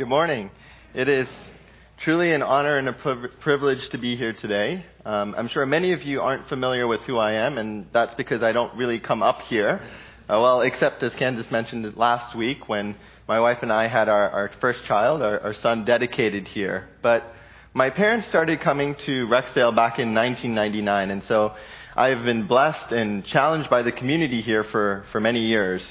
Good morning. It is truly an honor and a privilege to be here today. Um, I'm sure many of you aren't familiar with who I am, and that's because I don't really come up here. Uh, well, except as Candace mentioned last week when my wife and I had our, our first child, our, our son dedicated here. But my parents started coming to Rexdale back in 1999, and so I've been blessed and challenged by the community here for, for many years.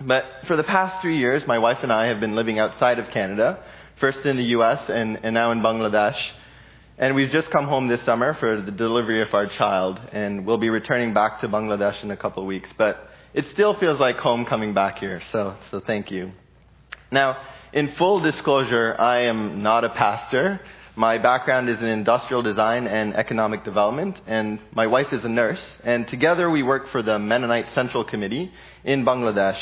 But for the past three years, my wife and I have been living outside of Canada, first in the US and, and now in Bangladesh. And we've just come home this summer for the delivery of our child, and we'll be returning back to Bangladesh in a couple of weeks. But it still feels like home coming back here, so, so thank you. Now, in full disclosure, I am not a pastor. My background is in industrial design and economic development, and my wife is a nurse. And together we work for the Mennonite Central Committee in Bangladesh,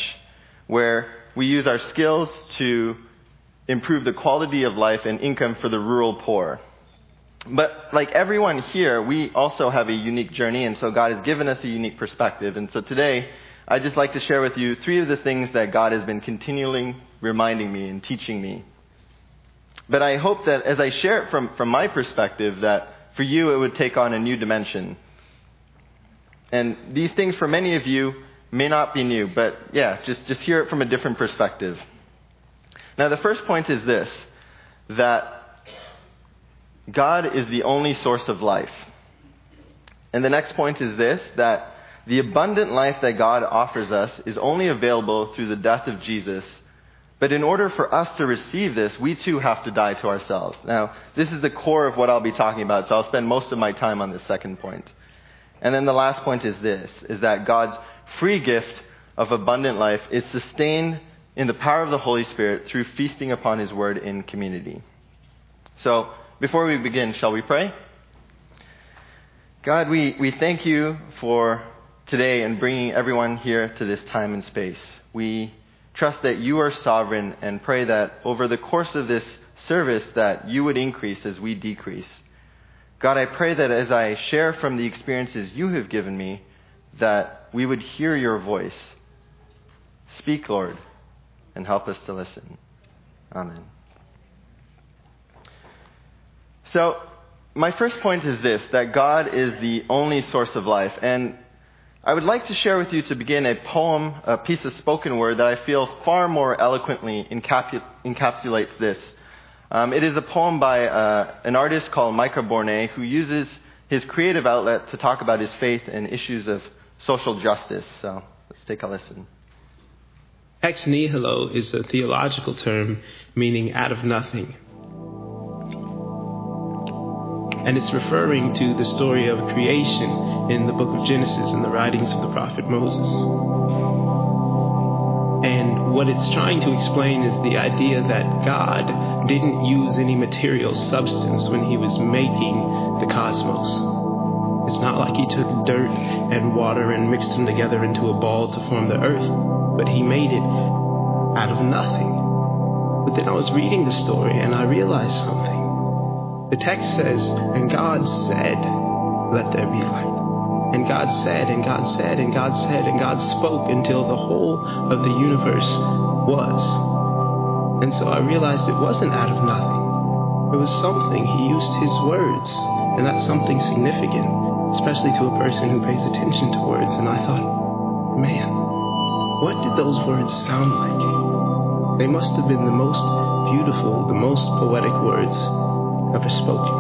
where we use our skills to improve the quality of life and income for the rural poor. But like everyone here, we also have a unique journey, and so God has given us a unique perspective. And so today, I'd just like to share with you three of the things that God has been continually reminding me and teaching me. But I hope that as I share it from, from my perspective, that for you it would take on a new dimension. And these things for many of you may not be new, but yeah, just, just hear it from a different perspective. Now, the first point is this that God is the only source of life. And the next point is this that the abundant life that God offers us is only available through the death of Jesus. But in order for us to receive this, we too have to die to ourselves. Now, this is the core of what I'll be talking about, so I'll spend most of my time on this second point. And then the last point is this, is that God's free gift of abundant life is sustained in the power of the Holy Spirit through feasting upon His Word in community. So, before we begin, shall we pray? God, we, we thank you for today and bringing everyone here to this time and space. We trust that you are sovereign and pray that over the course of this service that you would increase as we decrease. God, I pray that as I share from the experiences you have given me, that we would hear your voice. Speak, Lord, and help us to listen. Amen. So, my first point is this that God is the only source of life. And I would like to share with you to begin a poem, a piece of spoken word that I feel far more eloquently encapsulates this. Um, it is a poem by uh, an artist called Micah Bournes who uses his creative outlet to talk about his faith and issues of social justice. So let's take a listen. Ex nihilo is a theological term meaning out of nothing. And it's referring to the story of creation in the book of Genesis and the writings of the prophet Moses. And what it's trying to explain is the idea that God didn't use any material substance when he was making the cosmos. It's not like he took dirt and water and mixed them together into a ball to form the earth, but he made it out of nothing. But then I was reading the story and I realized something. The text says, And God said, Let there be light. And God said, and God said, and God said, and God spoke until the whole of the universe was. And so I realized it wasn't out of nothing. It was something. He used his words, and that's something significant especially to a person who pays attention to words. And I thought, man, what did those words sound like? They must have been the most beautiful, the most poetic words ever spoken.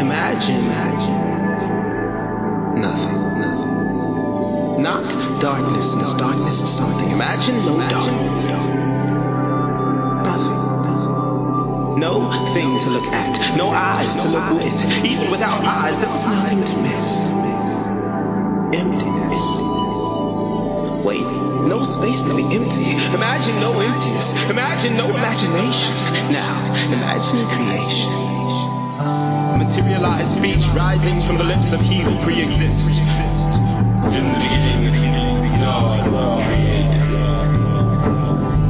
Imagine, imagine nothing, nothing. Not darkness, darkness is something. Imagine no dark. No thing to look at, no eyes to look with. Even without eyes, there was nothing to miss. Emptiness. Wait, no space to be empty. Imagine no emptiness. Imagine no imagination. Now, imagine creation. Materialized speech rising from the lips of he who pre-exists. In the beginning, God created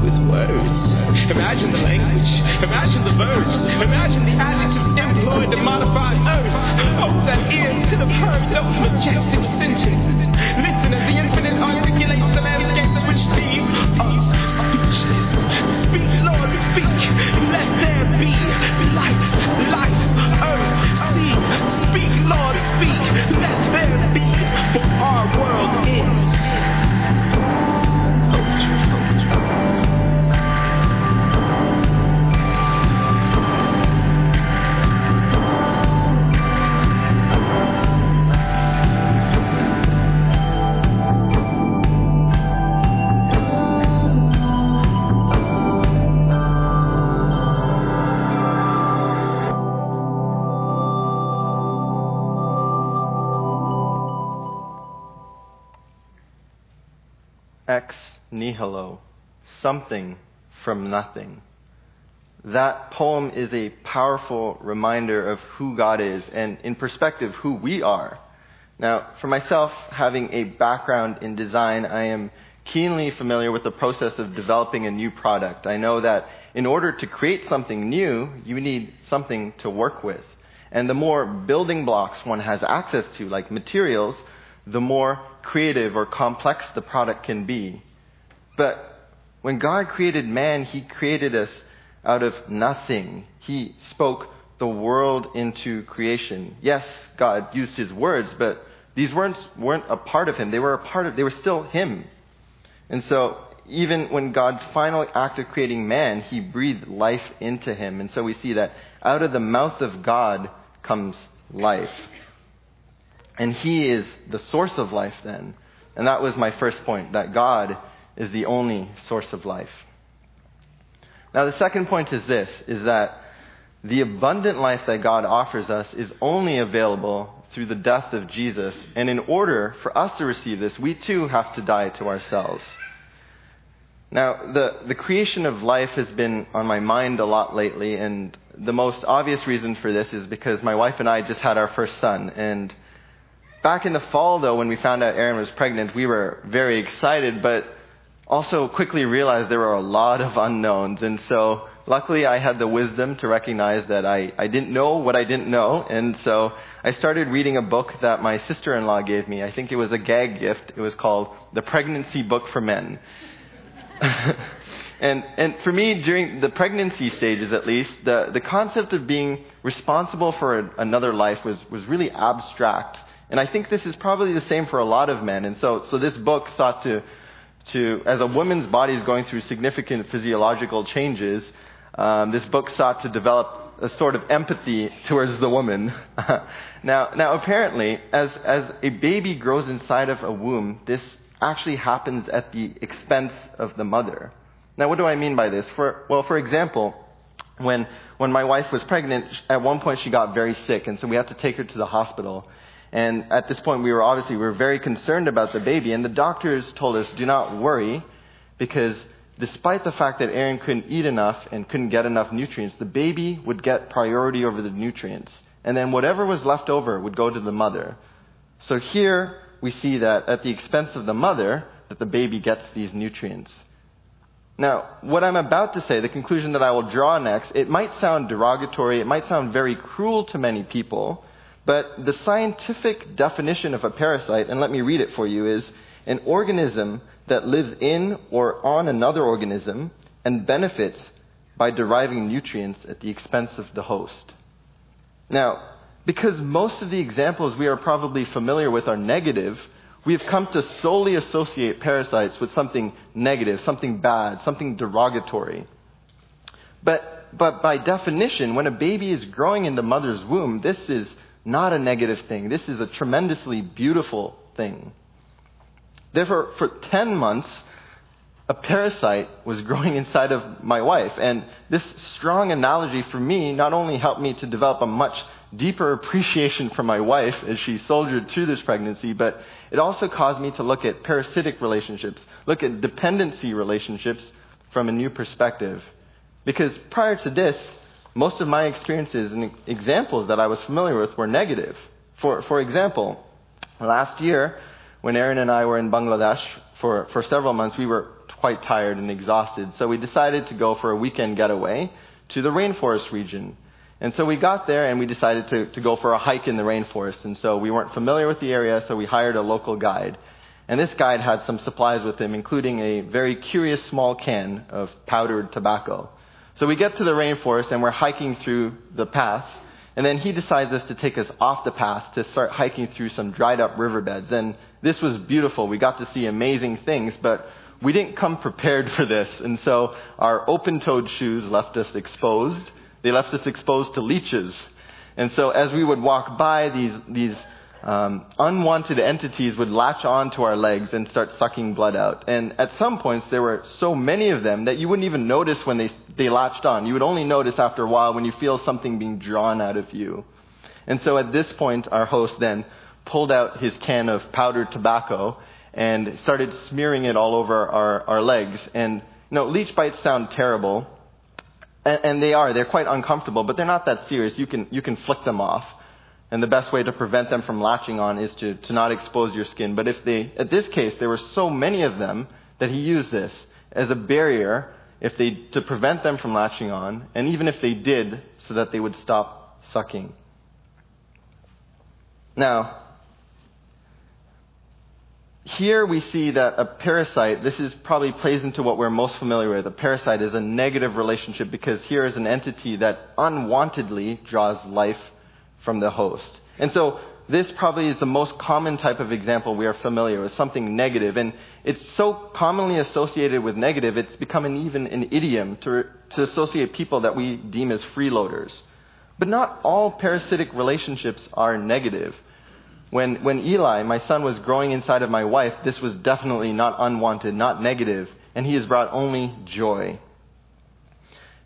with words. Imagine the language, imagine the verbs, imagine the adjectives employed to modify earth. Oh, that ears could have heard those majestic sentences. Listen as the infinite articulates the landscapes which leave us speechless. Speak, Lord, speak. Let there be. Nihilo, something from nothing. That poem is a powerful reminder of who God is and, in perspective, who we are. Now, for myself, having a background in design, I am keenly familiar with the process of developing a new product. I know that in order to create something new, you need something to work with. And the more building blocks one has access to, like materials, the more creative or complex the product can be. But when God created man, He created us out of nothing. He spoke the world into creation. Yes, God used His words, but these words weren't a part of Him. They were a part of, they were still Him. And so, even when God's final act of creating man, He breathed life into him. And so we see that out of the mouth of God comes life. And He is the source of life then. And that was my first point, that God is the only source of life. Now the second point is this, is that the abundant life that God offers us is only available through the death of Jesus. And in order for us to receive this, we too have to die to ourselves. Now, the, the creation of life has been on my mind a lot lately, and the most obvious reason for this is because my wife and I just had our first son. And back in the fall, though, when we found out Erin was pregnant, we were very excited, but also quickly realized there were a lot of unknowns. And so, luckily, I had the wisdom to recognize that I, I didn't know what I didn't know. And so, I started reading a book that my sister in law gave me. I think it was a gag gift. It was called The Pregnancy Book for Men. and, and for me, during the pregnancy stages at least, the, the concept of being responsible for a, another life was, was really abstract. And I think this is probably the same for a lot of men. And so, so this book sought to, to, as a woman's body is going through significant physiological changes, um, this book sought to develop a sort of empathy towards the woman. now, now apparently, as, as a baby grows inside of a womb, this actually happens at the expense of the mother. Now, what do I mean by this? For, well, for example, when, when my wife was pregnant, at one point she got very sick, and so we had to take her to the hospital. And at this point, we were obviously we were very concerned about the baby, and the doctors told us, "Do not worry, because despite the fact that Erin couldn't eat enough and couldn't get enough nutrients, the baby would get priority over the nutrients, and then whatever was left over would go to the mother." So here we see that at the expense of the mother, that the baby gets these nutrients. Now, what I'm about to say, the conclusion that I will draw next, it might sound derogatory, it might sound very cruel to many people, but the scientific definition of a parasite, and let me read it for you, is an organism that lives in or on another organism and benefits by deriving nutrients at the expense of the host. Now, because most of the examples we are probably familiar with are negative, we have come to solely associate parasites with something negative, something bad, something derogatory. But, but by definition, when a baby is growing in the mother's womb, this is not a negative thing. This is a tremendously beautiful thing. Therefore, for 10 months, a parasite was growing inside of my wife. And this strong analogy for me not only helped me to develop a much deeper appreciation for my wife as she soldiered through this pregnancy, but it also caused me to look at parasitic relationships, look at dependency relationships from a new perspective. Because prior to this, most of my experiences and examples that I was familiar with were negative. For, for example, last year, when Erin and I were in Bangladesh for, for several months, we were quite tired and exhausted. So we decided to go for a weekend getaway to the rainforest region. And so we got there and we decided to, to go for a hike in the rainforest. And so we weren't familiar with the area, so we hired a local guide. And this guide had some supplies with him, including a very curious small can of powdered tobacco. So we get to the rainforest and we're hiking through the paths. And then he decides us to take us off the path to start hiking through some dried up riverbeds. And this was beautiful. We got to see amazing things, but we didn't come prepared for this. And so our open toed shoes left us exposed. They left us exposed to leeches. And so as we would walk by, these, these um, unwanted entities would latch onto our legs and start sucking blood out. And at some points, there were so many of them that you wouldn't even notice when they, they latched on. You would only notice after a while when you feel something being drawn out of you. And so at this point, our host then pulled out his can of powdered tobacco and started smearing it all over our, our legs. And, you know, leech bites sound terrible, and, and they are. They're quite uncomfortable, but they're not that serious. You can, you can flick them off. And the best way to prevent them from latching on is to, to not expose your skin. But if they, at this case, there were so many of them that he used this as a barrier if they, to prevent them from latching on, and even if they did, so that they would stop sucking. Now, here we see that a parasite, this is probably plays into what we're most familiar with. A parasite is a negative relationship because here is an entity that unwantedly draws life from the host. And so this probably is the most common type of example we are familiar with, something negative. And it's so commonly associated with negative, it's become an, even an idiom to, to associate people that we deem as freeloaders. But not all parasitic relationships are negative. When, when Eli, my son, was growing inside of my wife, this was definitely not unwanted, not negative, and he has brought only joy.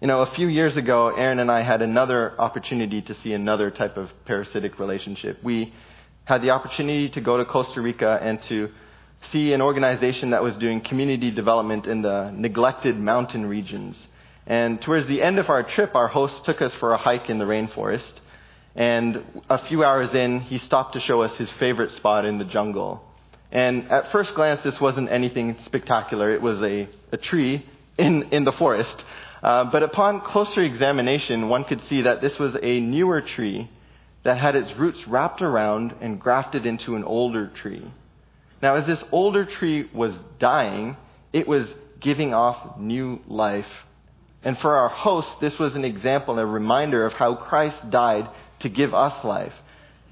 You know, a few years ago, Erin and I had another opportunity to see another type of parasitic relationship. We had the opportunity to go to Costa Rica and to see an organization that was doing community development in the neglected mountain regions. And towards the end of our trip, our host took us for a hike in the rainforest. And a few hours in, he stopped to show us his favorite spot in the jungle. And at first glance, this wasn't anything spectacular. It was a, a tree in, in the forest. Uh, but upon closer examination, one could see that this was a newer tree that had its roots wrapped around and grafted into an older tree. Now, as this older tree was dying, it was giving off new life. And for our host, this was an example, and a reminder of how Christ died to give us life.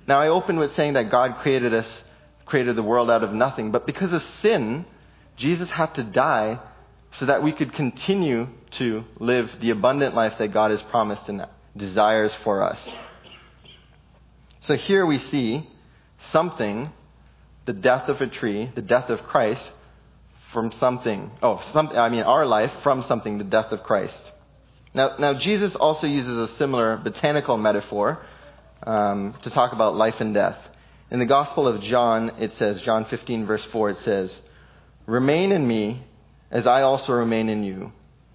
Now, I opened with saying that God created us, created the world out of nothing, but because of sin, Jesus had to die so that we could continue to live the abundant life that God has promised and desires for us. So here we see something, the death of a tree, the death of Christ, from something. Oh, some, I mean, our life from something, the death of Christ. Now, now Jesus also uses a similar botanical metaphor um, to talk about life and death. In the Gospel of John, it says, John 15, verse 4, it says, Remain in me, as I also remain in you.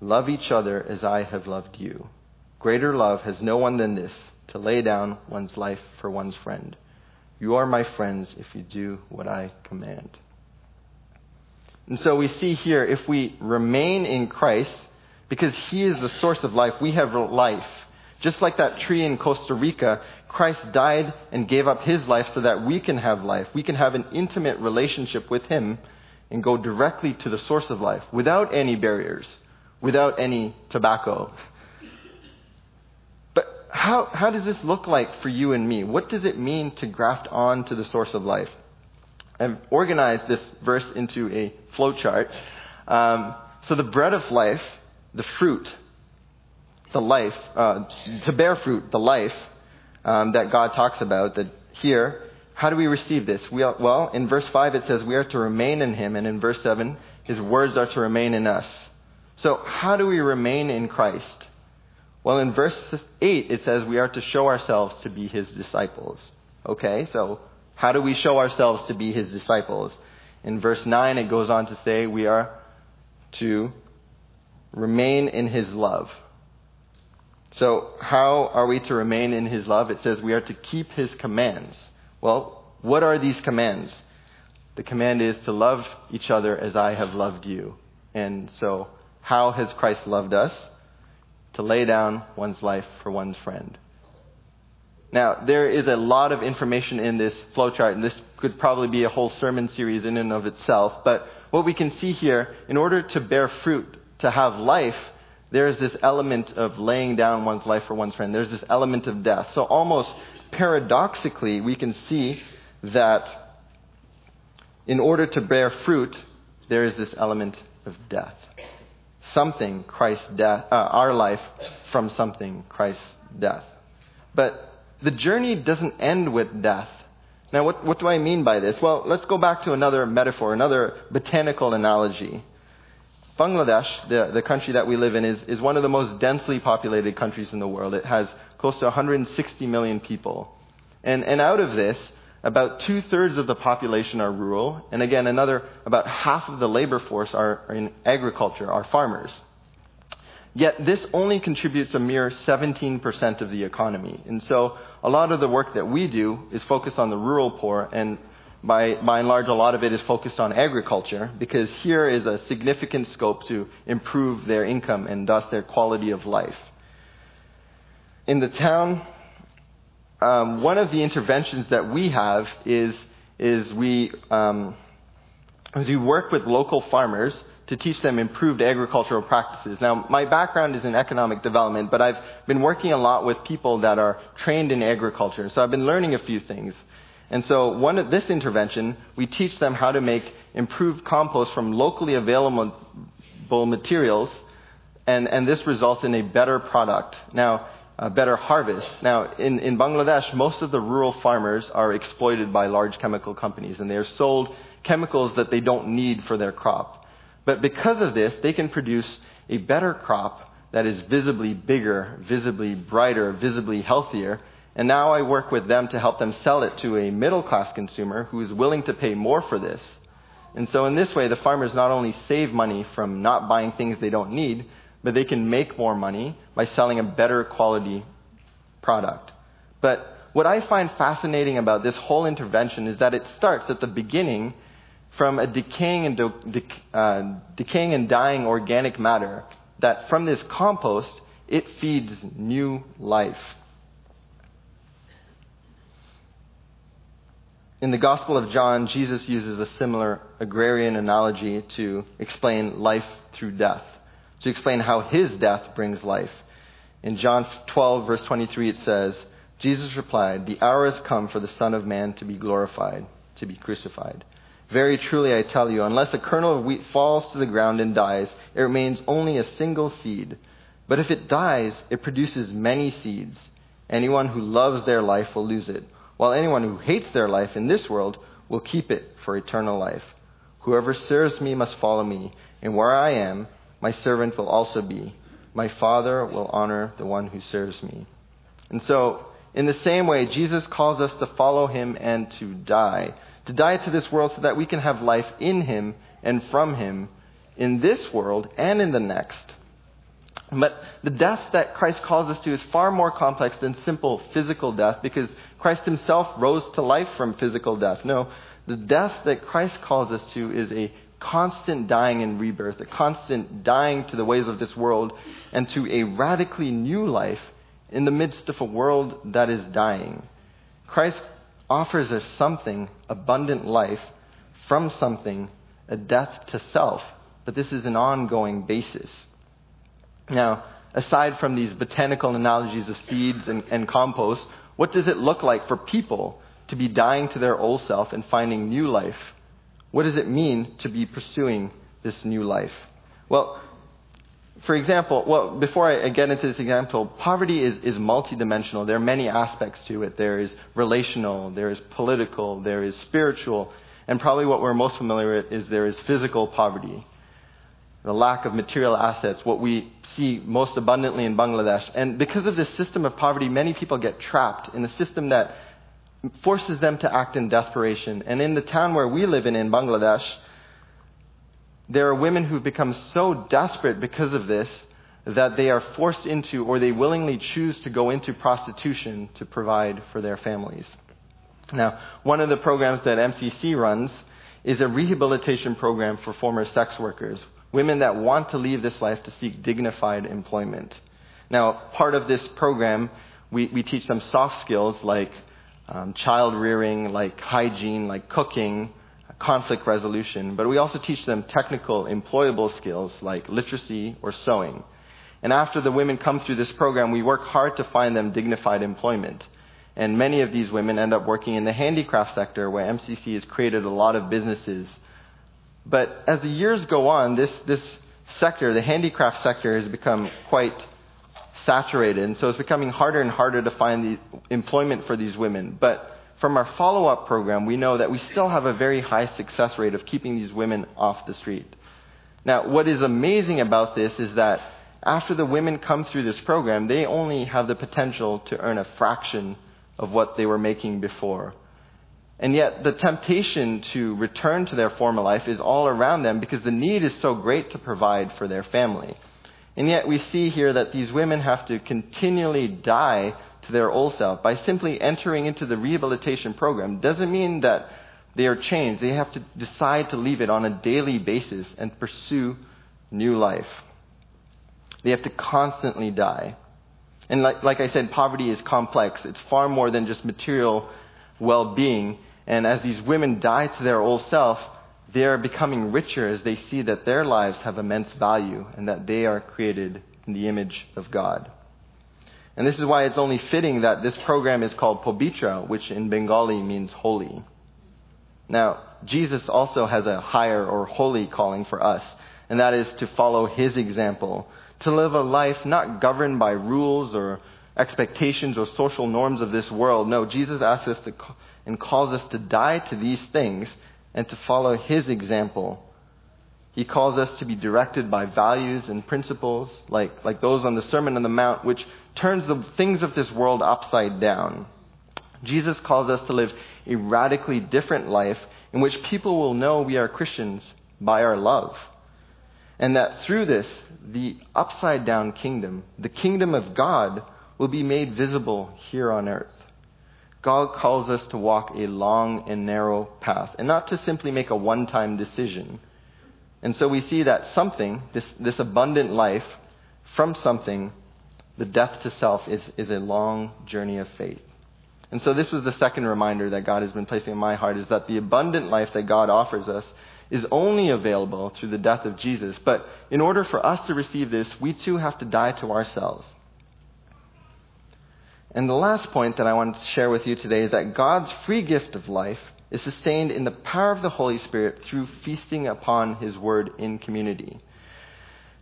love each other as I have loved you. Greater love has no one than this to lay down one's life for one's friend. You are my friends if you do what I command. And so we see here if we remain in Christ, because He is the source of life, we have life. Just like that tree in Costa Rica, Christ died and gave up his life so that we can have life. We can have an intimate relationship with him and go directly to the source of life without any barriers, without any tobacco. But how, how does this look like for you and me? What does it mean to graft on to the source of life? I've organized this verse into a flowchart. Um, so the bread of life, the fruit, the life, uh, to bear fruit, the life um, that God talks about, that here, how do we receive this? We are, well, in verse 5 it says we are to remain in him, and in verse 7, his words are to remain in us. So, how do we remain in Christ? Well, in verse 8 it says we are to show ourselves to be his disciples. Okay, so how do we show ourselves to be his disciples? In verse 9 it goes on to say we are to remain in his love. So, how are we to remain in his love? It says we are to keep his commands. Well, what are these commands? The command is to love each other as I have loved you. And so, how has Christ loved us? To lay down one's life for one's friend. Now, there is a lot of information in this flowchart, and this could probably be a whole sermon series in and of itself. But what we can see here, in order to bear fruit, to have life, there is this element of laying down one's life for one's friend. There's this element of death. So, almost paradoxically, we can see that in order to bear fruit, there is this element of death. Something, Christ's death, uh, our life from something, Christ's death. But the journey doesn't end with death. Now, what, what do I mean by this? Well, let's go back to another metaphor, another botanical analogy. Bangladesh, the, the country that we live in, is, is one of the most densely populated countries in the world. It has close to 160 million people. And, and out of this, about two thirds of the population are rural, and again, another about half of the labor force are, in agriculture, are farmers. Yet this only contributes a mere 17% of the economy. And so a lot of the work that we do is focused on the rural poor, and by, by and large, a lot of it is focused on agriculture, because here is a significant scope to improve their income and thus their quality of life. In the town, um, one of the interventions that we have is, is we, um, we work with local farmers to teach them improved agricultural practices. Now, my background is in economic development, but I've been working a lot with people that are trained in agriculture. So I've been learning a few things. And so one of this intervention, we teach them how to make improved compost from locally available materials, and, and this results in a better product. Now, a better harvest. Now, in, in Bangladesh, most of the rural farmers are exploited by large chemical companies, and they are sold chemicals that they don't need for their crop. But because of this, they can produce a better crop that is visibly bigger, visibly brighter, visibly healthier. And now I work with them to help them sell it to a middle class consumer who is willing to pay more for this. And so in this way, the farmers not only save money from not buying things they don't need, but they can make more money by selling a better quality product. But what I find fascinating about this whole intervention is that it starts at the beginning from a decaying and, de- uh, decaying and dying organic matter that from this compost it feeds new life. In the Gospel of John, Jesus uses a similar agrarian analogy to explain life through death, to explain how his death brings life. In John 12, verse 23, it says, Jesus replied, The hour has come for the Son of Man to be glorified, to be crucified. Very truly I tell you, unless a kernel of wheat falls to the ground and dies, it remains only a single seed. But if it dies, it produces many seeds. Anyone who loves their life will lose it, while anyone who hates their life in this world will keep it for eternal life. Whoever serves me must follow me, and where I am, my servant will also be. My Father will honor the one who serves me. And so, in the same way, Jesus calls us to follow him and to die to die to this world so that we can have life in Him and from Him in this world and in the next. But the death that Christ calls us to is far more complex than simple physical death because Christ Himself rose to life from physical death. No, the death that Christ calls us to is a constant dying and rebirth, a constant dying to the ways of this world and to a radically new life in the midst of a world that is dying. Christ offers us something, abundant life, from something, a death to self. But this is an ongoing basis. Now, aside from these botanical analogies of seeds and, and compost, what does it look like for people to be dying to their old self and finding new life? What does it mean to be pursuing this new life? Well, for example, well, before I get into this example, poverty is, is multidimensional. There are many aspects to it. There is relational, there is political, there is spiritual, and probably what we're most familiar with is there is physical poverty. The lack of material assets, what we see most abundantly in Bangladesh. And because of this system of poverty, many people get trapped in a system that forces them to act in desperation. And in the town where we live in, in Bangladesh, there are women who've become so desperate because of this that they are forced into or they willingly choose to go into prostitution to provide for their families. Now, one of the programs that MCC runs is a rehabilitation program for former sex workers, women that want to leave this life to seek dignified employment. Now, part of this program, we, we teach them soft skills like um, child rearing, like hygiene, like cooking, conflict resolution, but we also teach them technical, employable skills like literacy or sewing. And after the women come through this program, we work hard to find them dignified employment. And many of these women end up working in the handicraft sector where MCC has created a lot of businesses. But as the years go on, this, this sector, the handicraft sector, has become quite saturated. And so it's becoming harder and harder to find the employment for these women. But from our follow up program, we know that we still have a very high success rate of keeping these women off the street. Now, what is amazing about this is that after the women come through this program, they only have the potential to earn a fraction of what they were making before. And yet, the temptation to return to their former life is all around them because the need is so great to provide for their family. And yet, we see here that these women have to continually die to their old self by simply entering into the rehabilitation program. Doesn't mean that they are changed. They have to decide to leave it on a daily basis and pursue new life. They have to constantly die. And like, like I said, poverty is complex. It's far more than just material well being. And as these women die to their old self, they are becoming richer as they see that their lives have immense value and that they are created in the image of God. And this is why it's only fitting that this program is called Pobitra, which in Bengali means holy. Now, Jesus also has a higher or holy calling for us, and that is to follow his example to live a life not governed by rules or expectations or social norms of this world. No, Jesus asks us to and calls us to die to these things and to follow his example. He calls us to be directed by values and principles like, like those on the Sermon on the Mount, which turns the things of this world upside down. Jesus calls us to live a radically different life in which people will know we are Christians by our love. And that through this, the upside down kingdom, the kingdom of God, will be made visible here on earth. God calls us to walk a long and narrow path, and not to simply make a one time decision. And so we see that something, this, this abundant life, from something, the death to self, is, is a long journey of faith. And so this was the second reminder that God has been placing in my heart is that the abundant life that God offers us is only available through the death of Jesus. But in order for us to receive this, we too have to die to ourselves. And the last point that I want to share with you today is that God's free gift of life is sustained in the power of the Holy Spirit through feasting upon His Word in community.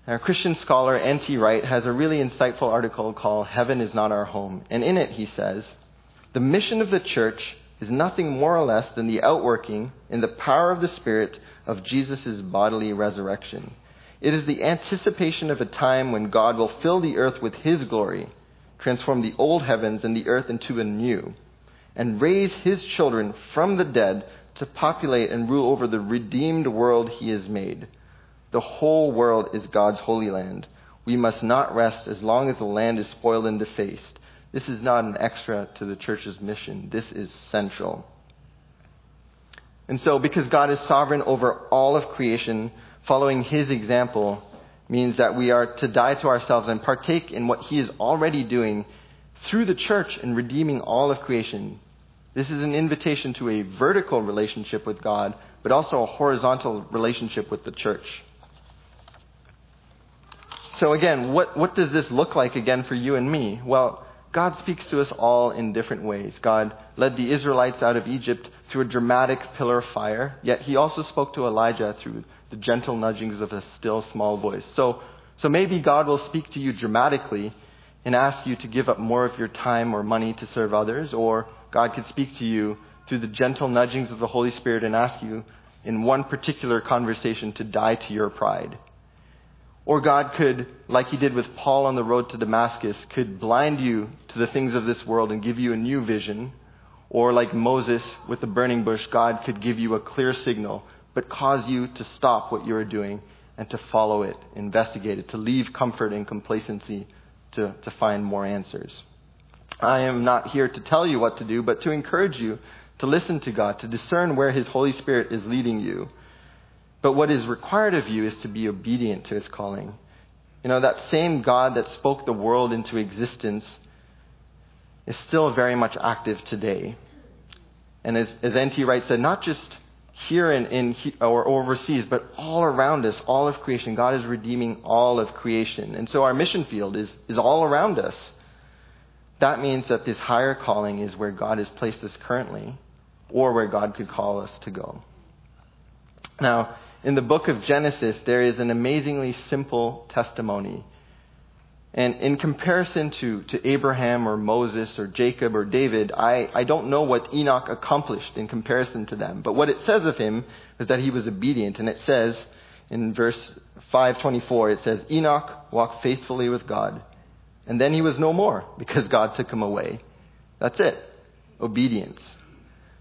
Our Christian scholar N.T. Wright has a really insightful article called Heaven is Not Our Home. And in it, he says, The mission of the church is nothing more or less than the outworking in the power of the Spirit of Jesus' bodily resurrection. It is the anticipation of a time when God will fill the earth with His glory, transform the old heavens and the earth into a new, and raise His children from the dead to populate and rule over the redeemed world He has made. The whole world is God's holy land. We must not rest as long as the land is spoiled and defaced. This is not an extra to the church's mission. This is central. And so, because God is sovereign over all of creation, following his example means that we are to die to ourselves and partake in what he is already doing through the church in redeeming all of creation. This is an invitation to a vertical relationship with God, but also a horizontal relationship with the church. So, again, what, what does this look like again for you and me? Well, God speaks to us all in different ways. God led the Israelites out of Egypt through a dramatic pillar of fire, yet he also spoke to Elijah through the gentle nudgings of a still small voice. So, so maybe God will speak to you dramatically and ask you to give up more of your time or money to serve others, or God could speak to you through the gentle nudgings of the Holy Spirit and ask you in one particular conversation to die to your pride. Or God could, like he did with Paul on the road to Damascus, could blind you to the things of this world and give you a new vision. Or like Moses with the burning bush, God could give you a clear signal, but cause you to stop what you are doing and to follow it, investigate it, to leave comfort and complacency to, to find more answers. I am not here to tell you what to do, but to encourage you to listen to God, to discern where His Holy Spirit is leading you. But what is required of you is to be obedient to His calling. You know, that same God that spoke the world into existence is still very much active today. And as, as N.T. Wright said, not just here in, in or overseas, but all around us, all of creation. God is redeeming all of creation. And so our mission field is, is all around us. That means that this higher calling is where God has placed us currently, or where God could call us to go. Now, in the book of Genesis, there is an amazingly simple testimony and in comparison to, to Abraham or Moses or Jacob or David, I, I don't know what Enoch accomplished in comparison to them. But what it says of him is that he was obedient. And it says in verse 524, it says, Enoch walked faithfully with God. And then he was no more because God took him away. That's it. Obedience.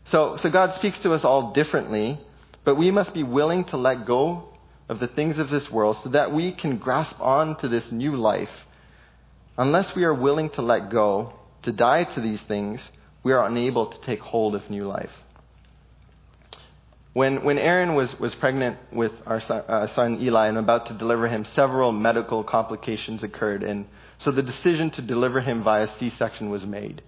So, so God speaks to us all differently, but we must be willing to let go of the things of this world so that we can grasp on to this new life Unless we are willing to let go, to die to these things, we are unable to take hold of new life. When, when Erin was, was pregnant with our son, uh, son Eli and about to deliver him, several medical complications occurred. And so the decision to deliver him via C section was made.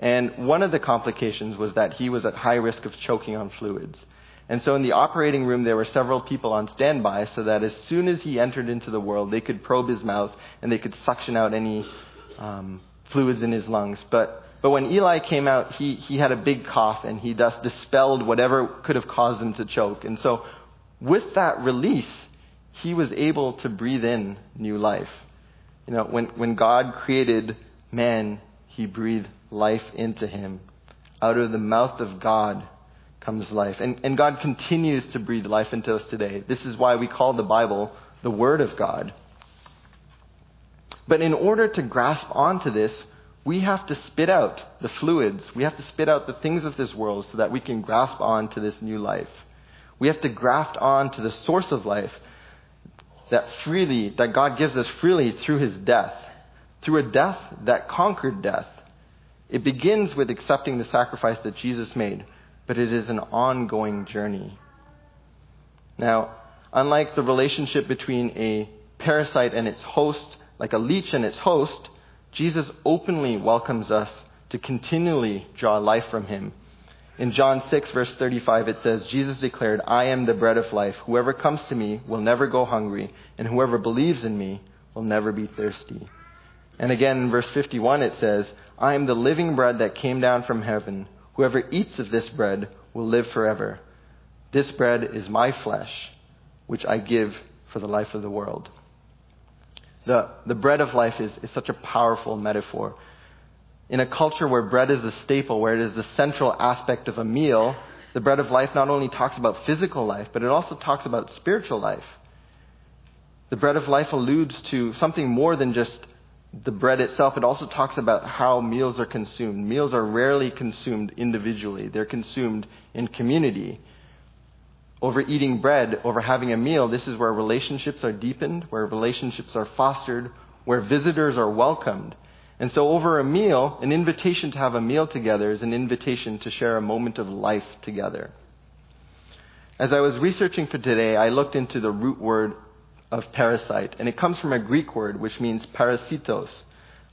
And one of the complications was that he was at high risk of choking on fluids. And so in the operating room, there were several people on standby so that as soon as he entered into the world, they could probe his mouth and they could suction out any um, fluids in his lungs. But, but when Eli came out, he, he had a big cough and he thus dispelled whatever could have caused him to choke. And so with that release, he was able to breathe in new life. You know, when, when God created man, he breathed life into him. Out of the mouth of God, comes life. And, and God continues to breathe life into us today. This is why we call the Bible the Word of God. But in order to grasp onto this, we have to spit out the fluids. We have to spit out the things of this world so that we can grasp on to this new life. We have to graft on to the source of life that freely, that God gives us freely through his death, through a death that conquered death. It begins with accepting the sacrifice that Jesus made but it is an ongoing journey. Now, unlike the relationship between a parasite and its host, like a leech and its host, Jesus openly welcomes us to continually draw life from him. In John 6, verse 35, it says, Jesus declared, I am the bread of life. Whoever comes to me will never go hungry, and whoever believes in me will never be thirsty. And again, in verse 51, it says, I am the living bread that came down from heaven. Whoever eats of this bread will live forever. This bread is my flesh, which I give for the life of the world. The, the bread of life is, is such a powerful metaphor. In a culture where bread is the staple, where it is the central aspect of a meal, the bread of life not only talks about physical life, but it also talks about spiritual life. The bread of life alludes to something more than just the bread itself, it also talks about how meals are consumed. Meals are rarely consumed individually, they're consumed in community. Over eating bread, over having a meal, this is where relationships are deepened, where relationships are fostered, where visitors are welcomed. And so, over a meal, an invitation to have a meal together is an invitation to share a moment of life together. As I was researching for today, I looked into the root word of parasite. And it comes from a Greek word which means parasitos,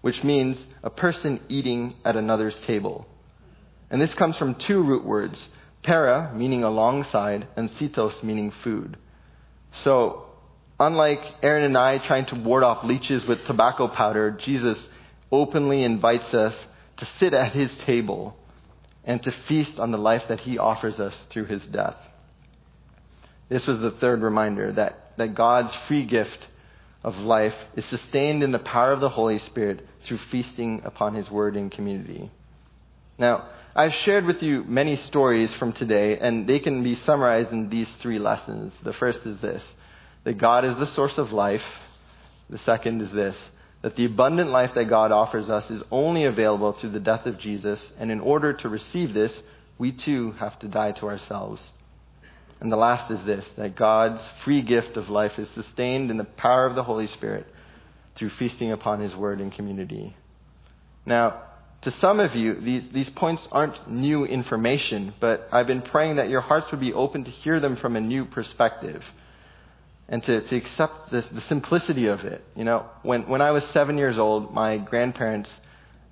which means a person eating at another's table. And this comes from two root words para, meaning alongside, and sitos, meaning food. So, unlike Erin and I trying to ward off leeches with tobacco powder, Jesus openly invites us to sit at his table and to feast on the life that he offers us through his death. This was the third reminder that that God's free gift of life is sustained in the power of the Holy Spirit through feasting upon His Word in community. Now, I've shared with you many stories from today, and they can be summarized in these three lessons. The first is this that God is the source of life. The second is this that the abundant life that God offers us is only available through the death of Jesus, and in order to receive this, we too have to die to ourselves. And the last is this that God's free gift of life is sustained in the power of the Holy Spirit through feasting upon His Word in community. Now, to some of you, these, these points aren't new information, but I've been praying that your hearts would be open to hear them from a new perspective and to, to accept this, the simplicity of it. You know, when, when I was seven years old, my grandparents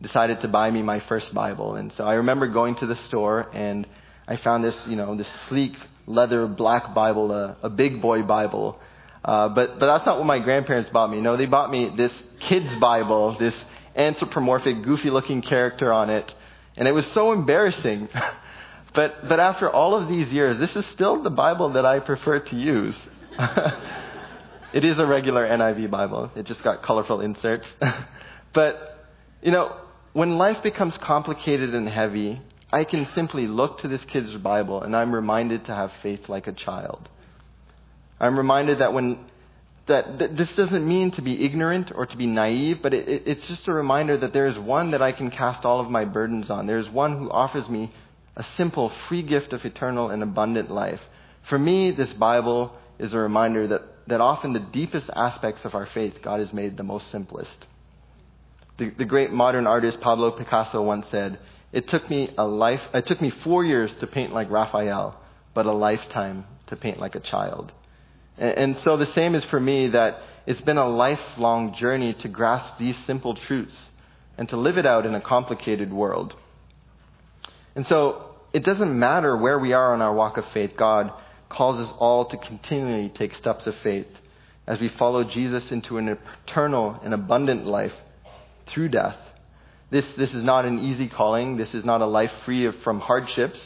decided to buy me my first Bible. And so I remember going to the store and I found this, you know, this sleek leather black Bible, a, a big boy Bible. Uh, but, but that's not what my grandparents bought me. No, they bought me this kid's Bible, this anthropomorphic, goofy looking character on it. And it was so embarrassing. but, but after all of these years, this is still the Bible that I prefer to use. it is a regular NIV Bible. It just got colorful inserts. but, you know, when life becomes complicated and heavy, I can simply look to this kid's Bible and I'm reminded to have faith like a child. I'm reminded that when that, this doesn't mean to be ignorant or to be naive, but it, it, it's just a reminder that there is one that I can cast all of my burdens on. There is one who offers me a simple, free gift of eternal and abundant life. For me, this Bible is a reminder that, that often the deepest aspects of our faith, God has made the most simplest. The, the great modern artist Pablo Picasso once said, it took me a life, it took me four years to paint like Raphael, but a lifetime to paint like a child. And, and so the same is for me that it's been a lifelong journey to grasp these simple truths and to live it out in a complicated world. And so it doesn't matter where we are on our walk of faith, God calls us all to continually take steps of faith as we follow Jesus into an eternal and abundant life through death. This, this is not an easy calling. This is not a life free of, from hardships.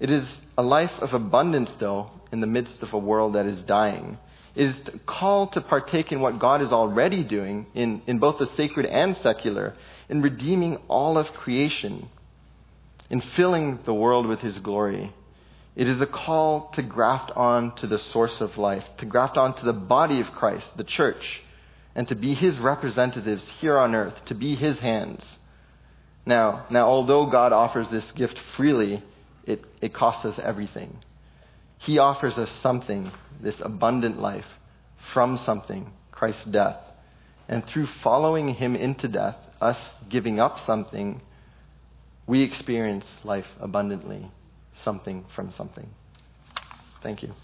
It is a life of abundance, though, in the midst of a world that is dying. It is a call to partake in what God is already doing in, in both the sacred and secular, in redeeming all of creation, in filling the world with His glory. It is a call to graft on to the source of life, to graft on to the body of Christ, the church, and to be His representatives here on earth, to be His hands. Now, now although God offers this gift freely, it, it costs us everything. He offers us something, this abundant life, from something, Christ's death. And through following him into death, us giving up something, we experience life abundantly, something from something. Thank you.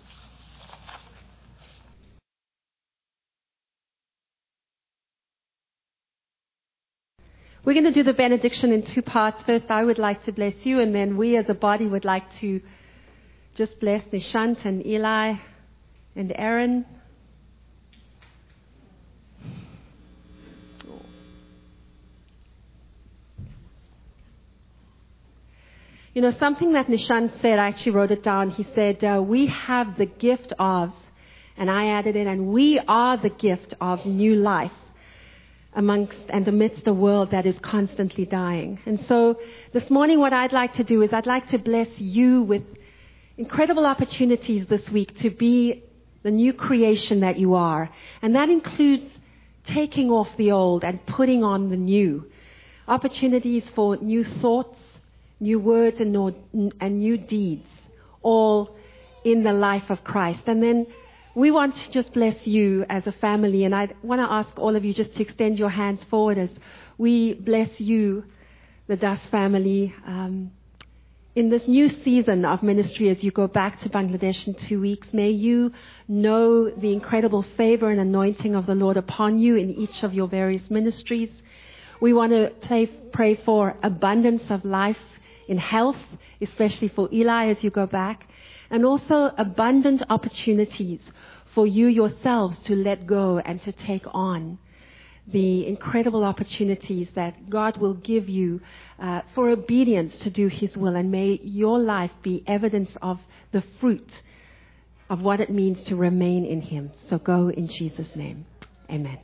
We're going to do the benediction in two parts. First, I would like to bless you, and then we as a body would like to just bless Nishant and Eli and Erin. You know, something that Nishant said, I actually wrote it down. He said, uh, We have the gift of, and I added it, and we are the gift of new life amongst and amidst a world that is constantly dying. And so this morning, what I'd like to do is I'd like to bless you with incredible opportunities this week to be the new creation that you are. And that includes taking off the old and putting on the new. Opportunities for new thoughts, new words, and, new deeds, all in the life of Christ. And then we want to just bless you as a family. And I want to ask all of you just to extend your hands forward as we bless you, the Dust family. Um, in this new season of ministry as you go back to Bangladesh in two weeks, may you know the incredible favor and anointing of the Lord upon you in each of your various ministries. We want to pray, pray for abundance of life in health, especially for Eli as you go back, and also abundant opportunities for you yourselves to let go and to take on the incredible opportunities that God will give you uh, for obedience to do His will. And may your life be evidence of the fruit of what it means to remain in Him. So go in Jesus' name. Amen.